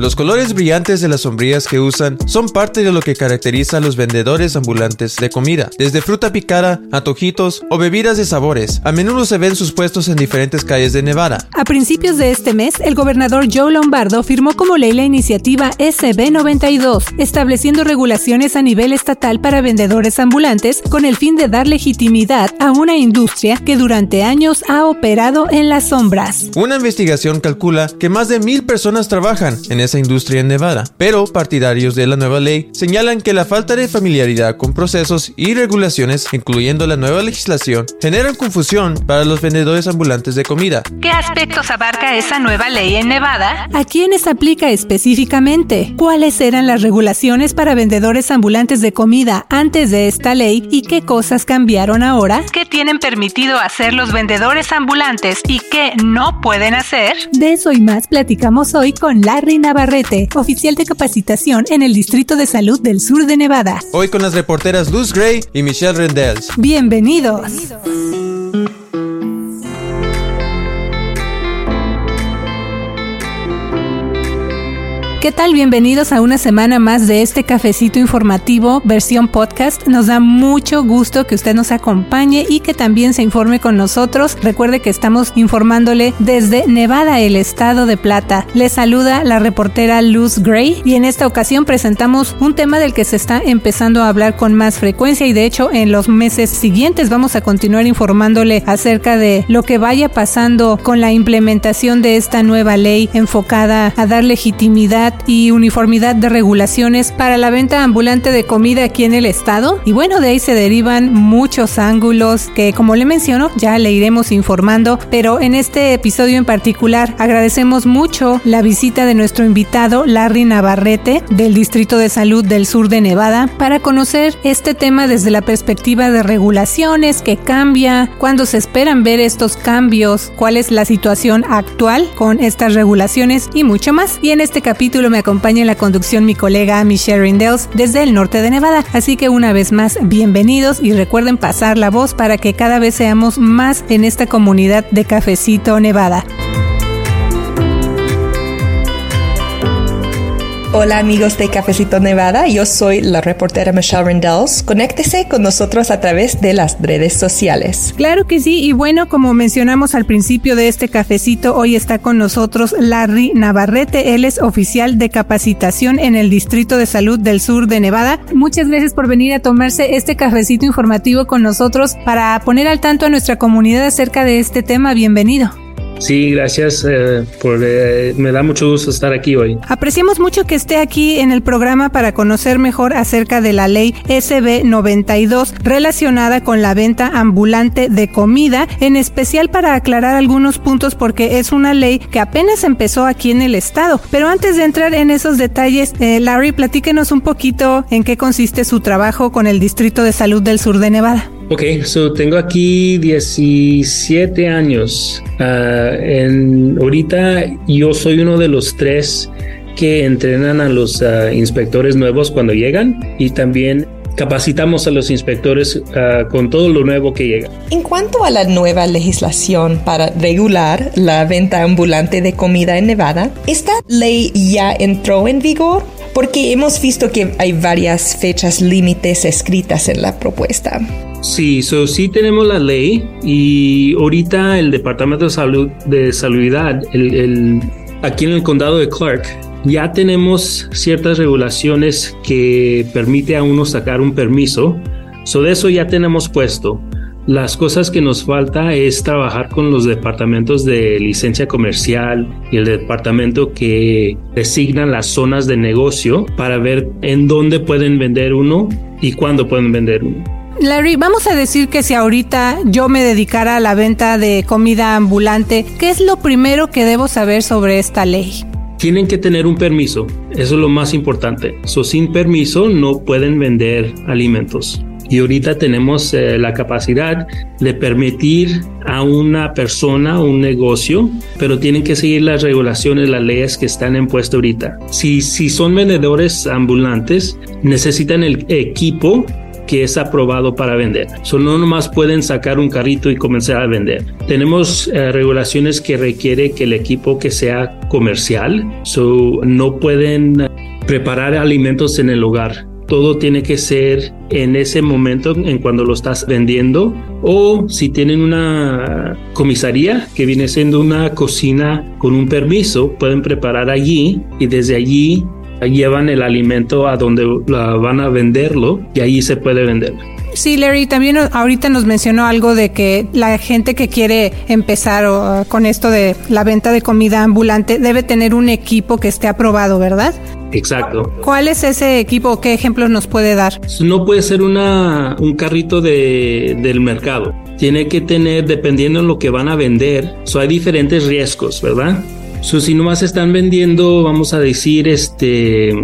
Los colores brillantes de las sombrillas que usan son parte de lo que caracteriza a los vendedores ambulantes de comida. Desde fruta picada, antojitos o bebidas de sabores, a menudo se ven sus puestos en diferentes calles de Nevada. A principios de este mes, el gobernador Joe Lombardo firmó como ley la iniciativa SB 92, estableciendo regulaciones a nivel estatal para vendedores ambulantes con el fin de dar legitimidad a una industria que durante años ha operado en las sombras. Una investigación calcula que más de mil personas trabajan en esa industria en Nevada, pero partidarios de la nueva ley señalan que la falta de familiaridad con procesos y regulaciones, incluyendo la nueva legislación, generan confusión para los vendedores ambulantes de comida. ¿Qué aspectos abarca esa nueva ley en Nevada? ¿A quiénes aplica específicamente? ¿Cuáles eran las regulaciones para vendedores ambulantes de comida antes de esta ley y qué cosas cambiaron ahora? ¿Qué tienen permitido hacer los vendedores ambulantes y qué no pueden hacer? De eso y más platicamos hoy con Larry Navarrete, oficial de capacitación en el Distrito de Salud del Sur de Nevada. Hoy con las reporteras Luz Gray y Michelle Rendels. Bienvenidos. ¿Qué tal? Bienvenidos a una semana más de este cafecito informativo versión podcast. Nos da mucho gusto que usted nos acompañe y que también se informe con nosotros. Recuerde que estamos informándole desde Nevada, el estado de Plata. Le saluda la reportera Luz Gray y en esta ocasión presentamos un tema del que se está empezando a hablar con más frecuencia y de hecho en los meses siguientes vamos a continuar informándole acerca de lo que vaya pasando con la implementación de esta nueva ley enfocada a dar legitimidad y uniformidad de regulaciones para la venta ambulante de comida aquí en el estado. Y bueno, de ahí se derivan muchos ángulos que como le menciono ya le iremos informando, pero en este episodio en particular agradecemos mucho la visita de nuestro invitado Larry Navarrete del Distrito de Salud del Sur de Nevada para conocer este tema desde la perspectiva de regulaciones, que cambia, cuándo se esperan ver estos cambios, cuál es la situación actual con estas regulaciones y mucho más. Y en este capítulo me acompaña en la conducción mi colega Michelle Rindels desde el norte de Nevada. Así que una vez más, bienvenidos y recuerden pasar la voz para que cada vez seamos más en esta comunidad de Cafecito Nevada. Hola amigos de Cafecito Nevada, yo soy la reportera Michelle Rendells. Conéctese con nosotros a través de las redes sociales. Claro que sí, y bueno, como mencionamos al principio de este cafecito, hoy está con nosotros Larry Navarrete, él es oficial de capacitación en el Distrito de Salud del Sur de Nevada. Muchas gracias por venir a tomarse este cafecito informativo con nosotros para poner al tanto a nuestra comunidad acerca de este tema. Bienvenido. Sí, gracias. Eh, por, eh, me da mucho gusto estar aquí hoy. Apreciamos mucho que esté aquí en el programa para conocer mejor acerca de la ley SB 92 relacionada con la venta ambulante de comida, en especial para aclarar algunos puntos porque es una ley que apenas empezó aquí en el estado. Pero antes de entrar en esos detalles, eh, Larry, platíquenos un poquito en qué consiste su trabajo con el Distrito de Salud del Sur de Nevada. Ok, so tengo aquí 17 años. Uh, en, ahorita yo soy uno de los tres que entrenan a los uh, inspectores nuevos cuando llegan y también capacitamos a los inspectores uh, con todo lo nuevo que llega. En cuanto a la nueva legislación para regular la venta ambulante de comida en Nevada, ¿esta ley ya entró en vigor? Porque hemos visto que hay varias fechas límites escritas en la propuesta. Sí, so, sí tenemos la ley y ahorita el Departamento de Salud el, aquí en el condado de Clark, ya tenemos ciertas regulaciones que permite a uno sacar un permiso. So, eso ya tenemos puesto. Las cosas que nos falta es trabajar con los departamentos de licencia comercial y el departamento que designa las zonas de negocio para ver en dónde pueden vender uno y cuándo pueden vender uno. Larry, vamos a decir que si ahorita yo me dedicara a la venta de comida ambulante, ¿qué es lo primero que debo saber sobre esta ley? Tienen que tener un permiso, eso es lo más importante. So, sin permiso no pueden vender alimentos. Y ahorita tenemos eh, la capacidad de permitir a una persona un negocio, pero tienen que seguir las regulaciones, las leyes que están en puesto ahorita. Si, si son vendedores ambulantes, necesitan el equipo que es aprobado para vender. So, no nomás pueden sacar un carrito y comenzar a vender. Tenemos eh, regulaciones que requiere que el equipo que sea comercial, no pueden preparar alimentos en el hogar todo tiene que ser en ese momento en cuando lo estás vendiendo o si tienen una comisaría que viene siendo una cocina con un permiso pueden preparar allí y desde allí llevan el alimento a donde van a venderlo y allí se puede vender. Sí, Larry, también ahorita nos mencionó algo de que la gente que quiere empezar con esto de la venta de comida ambulante debe tener un equipo que esté aprobado, ¿verdad? Exacto. ¿Cuál es ese equipo? ¿Qué ejemplos nos puede dar? No puede ser una, un carrito de, del mercado. Tiene que tener, dependiendo de lo que van a vender, so hay diferentes riesgos, ¿verdad? So, si nomás están vendiendo, vamos a decir, este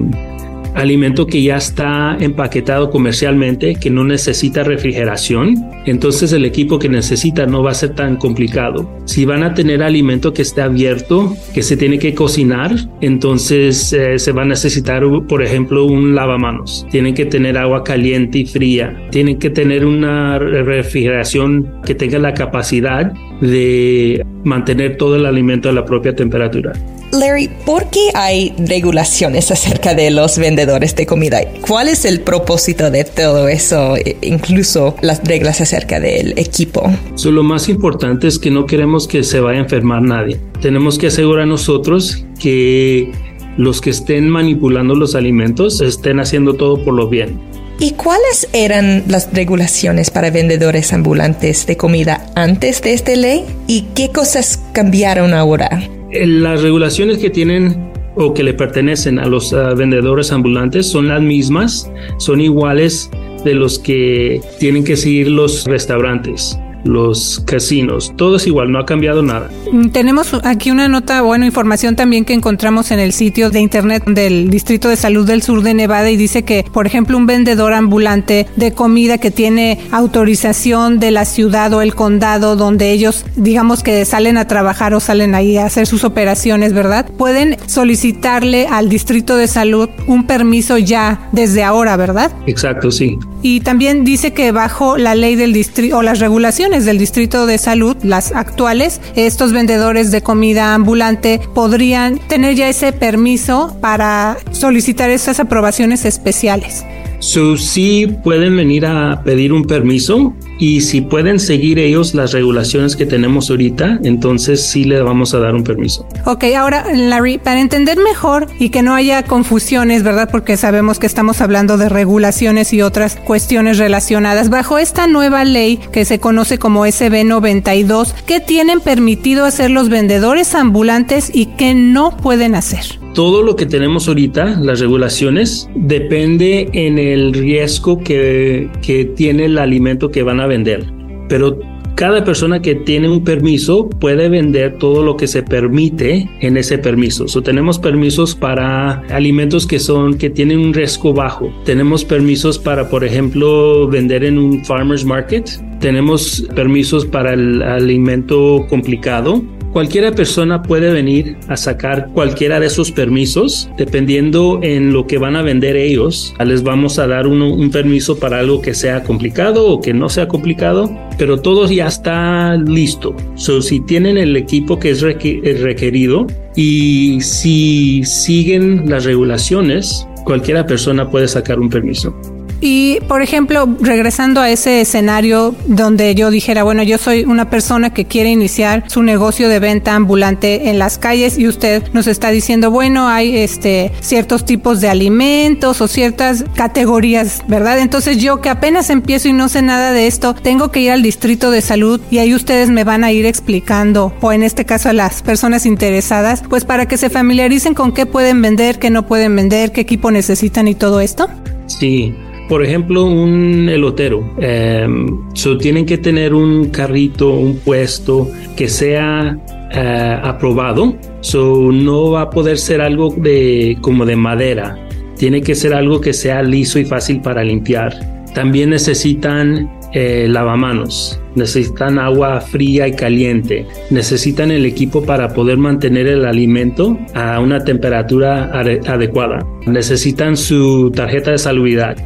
alimento que ya está empaquetado comercialmente, que no necesita refrigeración, entonces el equipo que necesita no va a ser tan complicado. Si van a tener alimento que esté abierto, que se tiene que cocinar, entonces eh, se va a necesitar, por ejemplo, un lavamanos. Tienen que tener agua caliente y fría. Tienen que tener una refrigeración que tenga la capacidad de mantener todo el alimento a la propia temperatura. Larry, ¿por qué hay regulaciones acerca de los vendedores de comida? ¿Cuál es el propósito de todo eso, e, incluso las reglas acerca del equipo? lo más importante es que no queremos que se vaya a enfermar nadie. Tenemos que asegurar nosotros que los que estén manipulando los alimentos estén haciendo todo por lo bien. ¿Y cuáles eran las regulaciones para vendedores ambulantes de comida antes de esta ley? ¿Y qué cosas cambiaron ahora? Las regulaciones que tienen o que le pertenecen a los ah, vendedores ambulantes son las mismas, son iguales de los que tienen que seguir los restaurantes los casinos, todo es igual, no ha cambiado nada. Mm, tenemos aquí una nota, bueno, información también que encontramos en el sitio de internet del Distrito de Salud del Sur de Nevada y dice que, por ejemplo, un vendedor ambulante de comida que tiene autorización de la ciudad o el condado donde ellos, digamos que salen a trabajar o salen ahí a hacer sus operaciones, ¿verdad? Pueden solicitarle al Distrito de Salud un permiso ya desde ahora, ¿verdad? Exacto, sí. Y también dice que bajo la ley del distrito o las regulaciones del Distrito de Salud, las actuales, estos vendedores de comida ambulante podrían tener ya ese permiso para solicitar esas aprobaciones especiales. So, sí pueden venir a pedir un permiso y si pueden seguir ellos las regulaciones que tenemos ahorita, entonces sí le vamos a dar un permiso. Ok, ahora Larry, para entender mejor y que no haya confusiones, ¿verdad? Porque sabemos que estamos hablando de regulaciones y otras cuestiones relacionadas. Bajo esta nueva ley que se conoce como SB 92, ¿qué tienen permitido hacer los vendedores ambulantes y qué no pueden hacer? Todo lo que tenemos ahorita, las regulaciones, depende en el riesgo que, que tiene el alimento que van a vender. Pero cada persona que tiene un permiso puede vender todo lo que se permite en ese permiso. So, tenemos permisos para alimentos que son que tienen un riesgo bajo. Tenemos permisos para, por ejemplo, vender en un farmers market. Tenemos permisos para el alimento complicado Cualquiera persona puede venir a sacar cualquiera de esos permisos, dependiendo en lo que van a vender ellos. Les vamos a dar un permiso para algo que sea complicado o que no sea complicado, pero todo ya está listo. So, si tienen el equipo que es requerido y si siguen las regulaciones, cualquiera persona puede sacar un permiso. Y, por ejemplo, regresando a ese escenario donde yo dijera, bueno, yo soy una persona que quiere iniciar su negocio de venta ambulante en las calles y usted nos está diciendo, bueno, hay este ciertos tipos de alimentos o ciertas categorías, ¿verdad? Entonces yo que apenas empiezo y no sé nada de esto, tengo que ir al distrito de salud y ahí ustedes me van a ir explicando, o en este caso a las personas interesadas, pues para que se familiaricen con qué pueden vender, qué no pueden vender, qué equipo necesitan y todo esto. Sí, por ejemplo, un elotero. Em, tienen que tener un carrito, un puesto que sea eh, aprobado. So, no va a poder ser algo de, como de madera. Tiene que ser algo que sea liso y fácil para limpiar. También necesitan eh, lavamanos, necesitan agua fría y caliente, necesitan el equipo para poder mantener el alimento a una temperatura adecuada, necesitan su tarjeta de salubridad,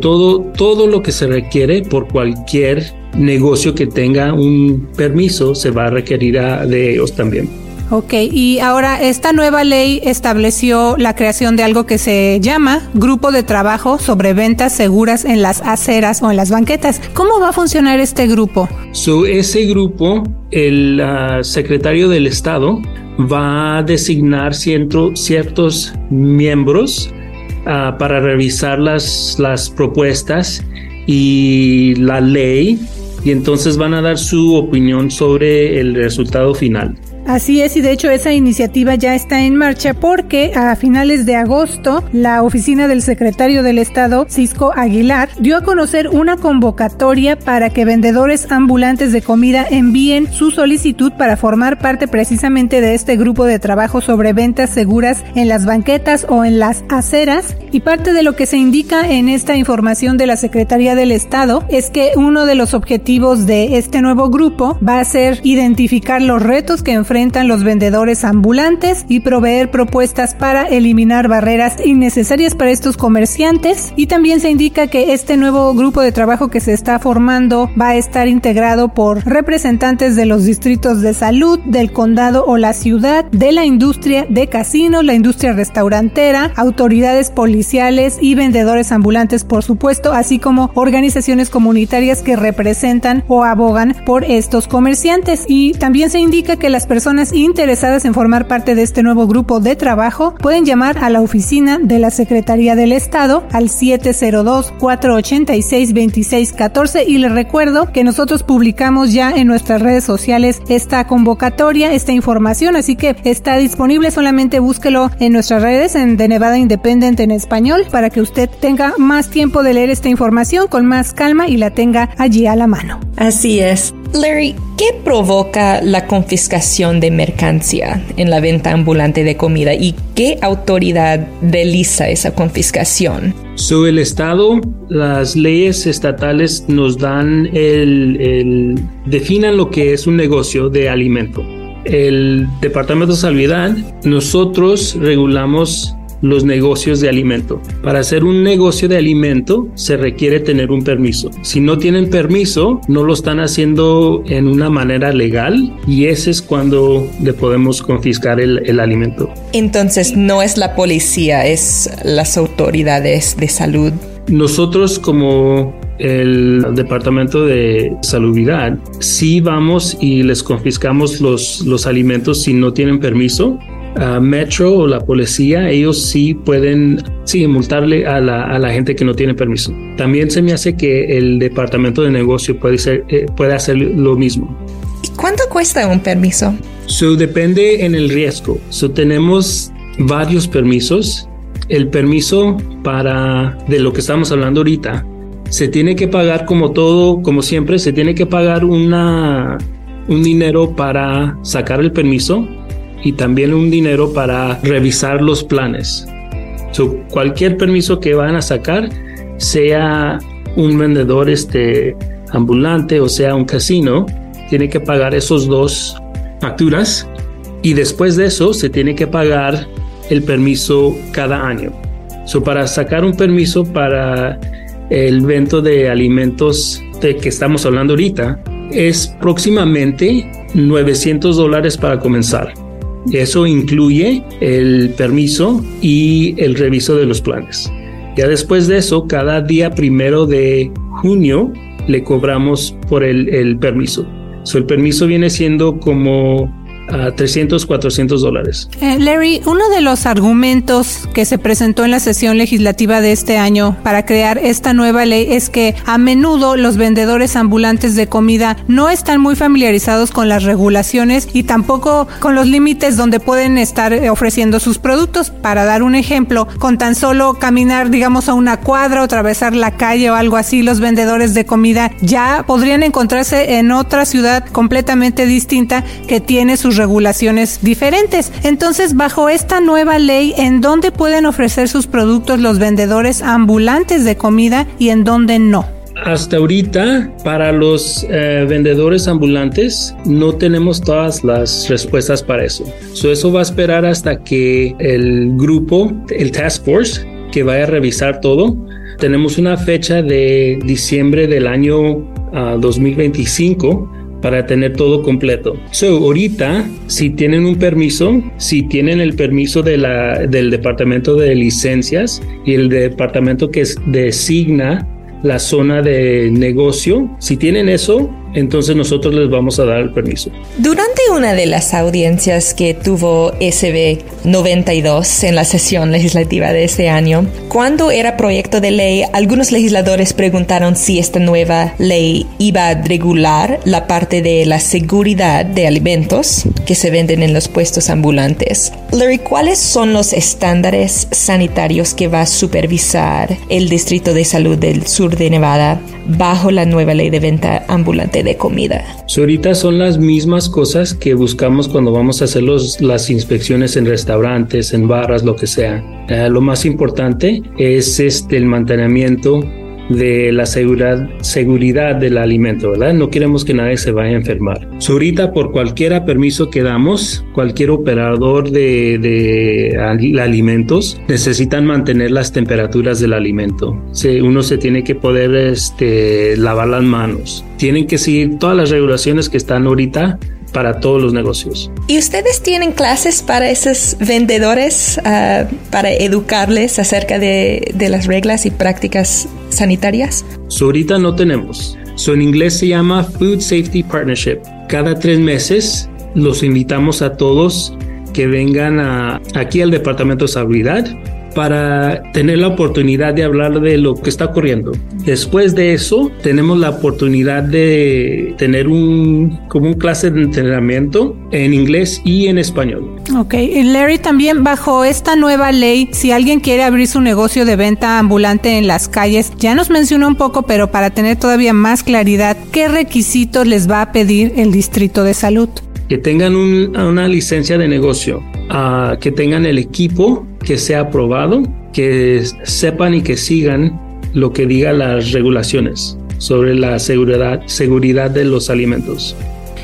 todo, todo lo que se requiere por cualquier negocio que tenga un permiso se va a requerir de ellos también. Ok, y ahora esta nueva ley estableció la creación de algo que se llama Grupo de Trabajo sobre Ventas Seguras en las Aceras o en las Banquetas. ¿Cómo va a funcionar este grupo? So, ese grupo, el ah, secretario del Estado va a designar ciertos miembros ah, para revisar las, las propuestas y la ley y entonces van a dar su opinión sobre el resultado final. Así es, y de hecho esa iniciativa ya está en marcha porque a finales de agosto la oficina del secretario del Estado, Cisco Aguilar, dio a conocer una convocatoria para que vendedores ambulantes de comida envíen su solicitud para formar parte precisamente de este grupo de trabajo sobre ventas seguras en las banquetas o en las aceras. Y parte de lo que se indica en esta información de la Secretaría del Estado es que uno de los objetivos de este nuevo grupo va a ser identificar los retos que los vendedores ambulantes y proveer propuestas para eliminar barreras innecesarias para estos comerciantes. Y también se indica que este nuevo grupo de trabajo que se está formando va a estar integrado por representantes de los distritos de salud, del condado o la ciudad, de la industria de casinos, la industria restaurantera, autoridades policiales y vendedores ambulantes, por supuesto, así como organizaciones comunitarias que representan o abogan por estos comerciantes. Y también se indica que las personas personas interesadas en formar parte de este nuevo grupo de trabajo pueden llamar a la oficina de la Secretaría del Estado al 702-486-2614 y les recuerdo que nosotros publicamos ya en nuestras redes sociales esta convocatoria, esta información, así que está disponible, solamente búsquelo en nuestras redes en de Nevada Independent en español para que usted tenga más tiempo de leer esta información con más calma y la tenga allí a la mano. Así es. Larry, ¿qué provoca la confiscación de mercancía en la venta ambulante de comida y qué autoridad realiza esa confiscación? Sobre el Estado, las leyes estatales nos dan el, el, definan lo que es un negocio de alimento. El Departamento de Salud, nosotros regulamos los negocios de alimento. Para hacer un negocio de alimento se requiere tener un permiso. Si no tienen permiso, no lo están haciendo en una manera legal y ese es cuando le podemos confiscar el, el alimento. Entonces no es la policía, es las autoridades de salud. Nosotros como el Departamento de Salubridad, sí vamos y les confiscamos los, los alimentos si no tienen permiso Metro o la policía, ellos sí pueden sí, multarle a la, a la, gente que no tiene permiso. También se me hace que el departamento de negocio puede, ser, eh, puede hacer lo mismo. ¿Y cuánto cuesta un permiso? So, depende en el riesgo. So, tenemos varios permisos. El permiso para de lo que estamos hablando ahorita se tiene que pagar como todo, como siempre, se tiene que pagar una, un dinero para sacar el permiso y también un dinero para revisar los planes. cualquier permiso que van a sacar, sea un vendedor este, ambulante o sea un casino, tiene que pagar esos dos facturas y después de eso se tiene que pagar el permiso cada año. So, para sacar un permiso para el evento de alimentos de que estamos hablando ahorita, es próximamente 900 dólares para comenzar. Eso incluye el permiso y el reviso de los planes. Ya después de eso, cada día primero de junio le cobramos por el, permiso. el permiso viene siendo como a 300, 400 dólares. Eh, Larry, uno de los argumentos que se presentó en la sesión legislativa de este año para crear esta nueva ley es que a menudo los vendedores ambulantes de comida no están muy familiarizados con las regulaciones y tampoco con los límites donde pueden estar ofreciendo sus productos. Para dar un ejemplo, con tan solo caminar, digamos, a una cuadra o atravesar la calle o algo así, los vendedores de comida ya podrían encontrarse en otra ciudad completamente distinta que tiene sus regulaciones diferentes. Entonces, bajo esta nueva ley, ¿en dónde pueden ofrecer sus productos los vendedores ambulantes de comida y en dónde no? hasta ahorita, para los eh, vendedores ambulantes, no tenemos todas las respuestas para eso. eso va a esperar hasta que el grupo, el Task Force, que vaya a revisar todo, tenemos una fecha de diciembre del año 2025 ah, para tener todo completo. So, ahorita, si tienen un permiso, si tienen el permiso del departamento de licencias y el departamento que designa la zona de negocio, si tienen eso, entonces nosotros les vamos a dar el permiso. Durante una de las audiencias que tuvo SB 92 en la sesión legislativa de este año, cuando era proyecto de ley, algunos legisladores preguntaron si esta nueva ley iba a regular la parte de la seguridad de alimentos que se venden en los puestos ambulantes. Larry, ¿cuáles son los estándares sanitarios que va a supervisar el Distrito de Salud del Sur de Nevada bajo la nueva ley de venta ambulante de comida. ahorita son las mismas cosas que buscamos cuando vamos a hacer las inspecciones en restaurantes, en barras, lo que sea. Eh, lo más importante es este, el mantenimiento de la seguridad, seguridad del alimento, ¿verdad? No queremos que nadie se vaya a enfermar. ahorita, por cualquier permiso que damos, cualquier operador de, de alimentos necesitan mantener las temperaturas del alimento. uno se tiene que poder este, lavar las manos. Tienen que seguir todas las regulaciones que están ahorita para todos los negocios. ¿Y ustedes tienen clases para esos vendedores ah, para educarles acerca de, de, las reglas y prácticas sanitarias? ahorita no tenemos. So, en inglés se llama Food Safety Partnership. Cada tres meses los invitamos a todos que vengan a, aquí al Departamento de Seguridad para tener la oportunidad de hablar de lo que está ocurriendo. Después de eso, tenemos la oportunidad de tener un como un clase de entrenamiento en inglés y en español. Ok, y Larry también bajo esta nueva ley, si alguien quiere abrir su negocio de venta ambulante en las calles, ya nos mencionó un poco, pero para tener todavía más claridad, ¿qué requisitos les va a pedir el Distrito de Salud? Que tengan una licencia de negocio, uh, que tengan el equipo que sea aprobado, que sepan y que sigan lo que diga las regulaciones sobre la seguridad, seguridad de los alimentos.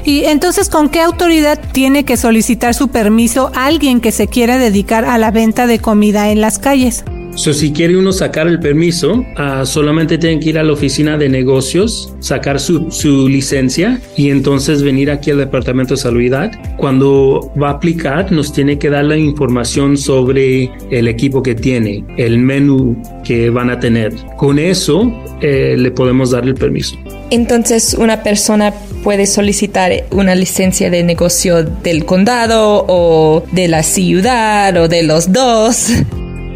Y entonces, ¿con qué autoridad tiene que solicitar su permiso alguien que se quiera dedicar a la venta de comida en las calles? So, si quiere uno sacar el permiso, uh, solamente tiene que ir a la oficina de negocios, sacar su, su, licencia y entonces venir aquí al departamento de salubridad. Cuando va a aplicar, nos tiene que dar la información sobre el equipo que tiene, el menú que van a tener. Con eso eh, le podemos dar el permiso. Entonces, una persona puede solicitar una licencia de negocio del condado o de la ciudad o de los dos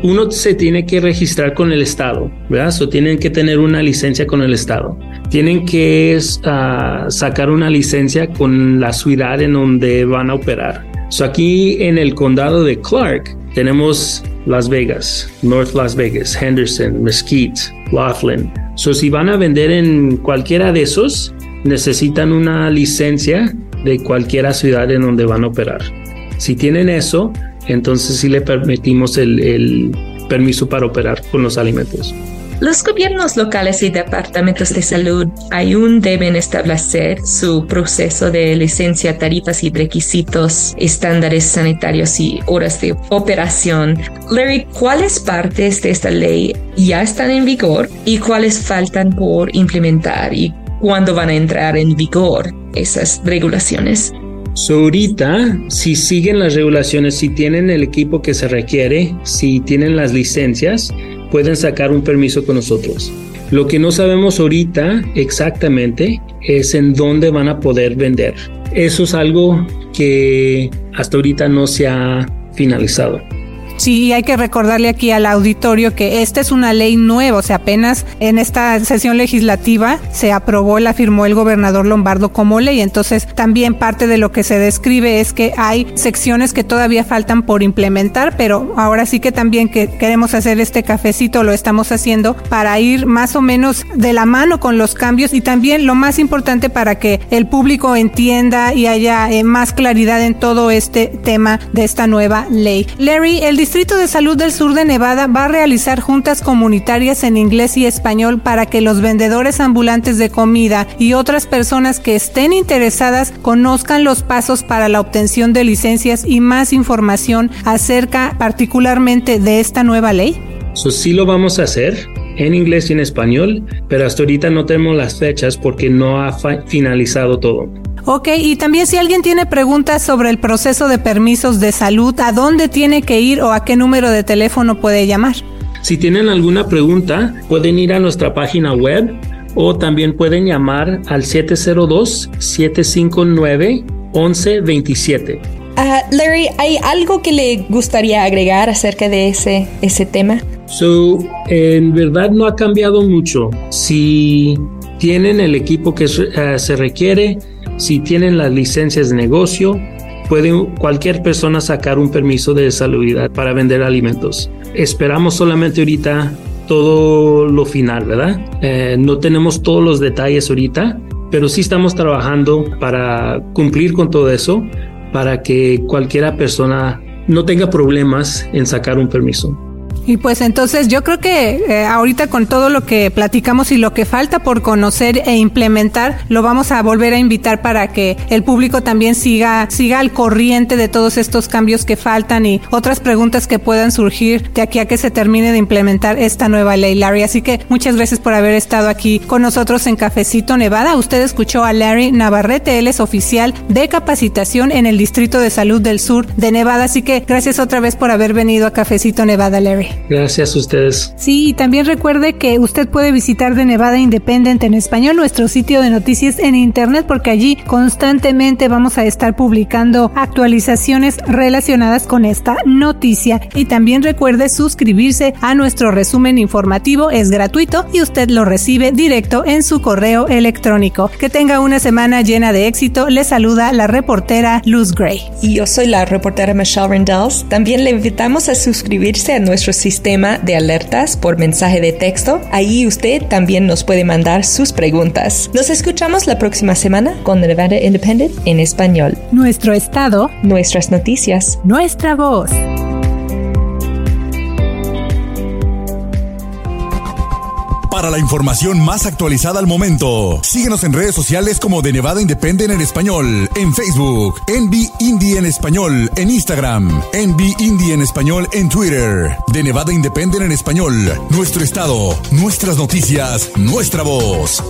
uno se tiene que registrar con el Estado, ¿verdad? O tienen que tener una licencia con el Estado. Tienen que ah, sacar una licencia con la ciudad en donde van a operar. So aquí en el condado de Clark tenemos Las Vegas, North Las Vegas, Henderson, Mesquite, Laughlin. So si van a vender en cualquiera de esos, necesitan una licencia de cualquiera ciudad en donde van a operar. Si tienen eso, entonces sí le permitimos el, permiso para operar con los alimentos. Los gobiernos locales y departamentos de salud aún deben establecer su proceso de licencia, tarifas y requisitos, estándares sanitarios y horas de operación. Larry, ¿cuáles partes de esta ley ya están en vigor y cuáles faltan por implementar y cuándo van a entrar en vigor esas regulaciones? So, ahorita, si siguen las regulaciones, si tienen el equipo que se requiere, si tienen las licencias, pueden sacar un permiso con nosotros. Lo que no sabemos ahorita exactamente es en dónde van a poder vender. Eso es algo que hasta ahorita no se ha finalizado. Sí, hay que recordarle aquí al auditorio que esta es una ley nueva, o sea, apenas en esta sesión legislativa se aprobó, la firmó el gobernador Lombardo como ley, entonces también parte de lo que se describe es que hay secciones que todavía faltan por implementar, pero ahora sí que también que queremos hacer este cafecito, lo estamos haciendo para ir más o menos de la mano con los cambios y también lo más importante para que el público entienda y haya eh, más claridad en todo este tema de esta nueva ley. Larry, el Distrito de Salud del Sur de Nevada va a realizar juntas comunitarias en inglés y español para que los vendedores ambulantes de comida y otras personas que estén interesadas conozcan los pasos para la obtención de licencias y más información acerca particularmente de esta nueva ley? Sí lo vamos a hacer en inglés y en español, pero hasta ahorita no tenemos las fechas porque no ha finalizado todo. Ok, y también si alguien tiene preguntas sobre el proceso de permisos de salud, ¿a dónde tiene que ir o a qué número de teléfono puede llamar? Si tienen alguna pregunta, pueden ir a nuestra página web o también pueden llamar al 702-759-1127. Ah, Larry, ¿hay algo que le gustaría agregar acerca de ese, ese tema? So, en verdad no ha cambiado mucho. Si tienen el equipo que eh, se requiere, si tienen las licencias de negocio, puede cualquier persona sacar un permiso de salubridad para vender alimentos. Esperamos solamente ahorita todo lo final, ¿verdad? Eh, no tenemos todos los detalles ahorita, pero sí estamos trabajando para cumplir con todo eso, para que cualquiera persona no tenga problemas en sacar un permiso. Y pues entonces yo creo que eh, ahorita con todo lo que platicamos y lo que falta por conocer e implementar, lo vamos a volver a invitar para que el público también siga, siga al corriente de todos estos cambios que faltan y otras preguntas que puedan surgir de aquí a que se termine de implementar esta nueva ley, Larry. Así que muchas gracias por haber estado aquí con nosotros en Cafecito Nevada. Usted escuchó a Larry Navarrete, él es oficial de capacitación en el Distrito de Salud del Sur de Nevada. Así que gracias otra vez por haber venido a Cafecito Nevada, Larry. Gracias a ustedes. Sí, y también recuerde que usted puede visitar de Nevada Independent en español nuestro sitio de noticias en internet porque allí constantemente vamos a estar publicando actualizaciones relacionadas con esta noticia. Y también recuerde suscribirse a nuestro resumen informativo, es gratuito y usted lo recibe directo en su correo electrónico. Que tenga una semana llena de éxito. Le saluda la reportera Luz Gray. Y yo soy la reportera Michelle Rendells. También le invitamos a suscribirse a nuestro sistema de alertas por mensaje de texto. Ahí usted también nos puede mandar sus preguntas. Nos escuchamos la próxima semana con Nevada Independent en español. Nuestro estado, nuestras noticias, nuestra voz. Para la información más actualizada al momento, síguenos en redes sociales como de Nevada Independent en español, en Facebook, Envy Indie en español, en Instagram, Envy Indie en español en Twitter, de Nevada Independent en español, nuestro estado, nuestras noticias, nuestra voz.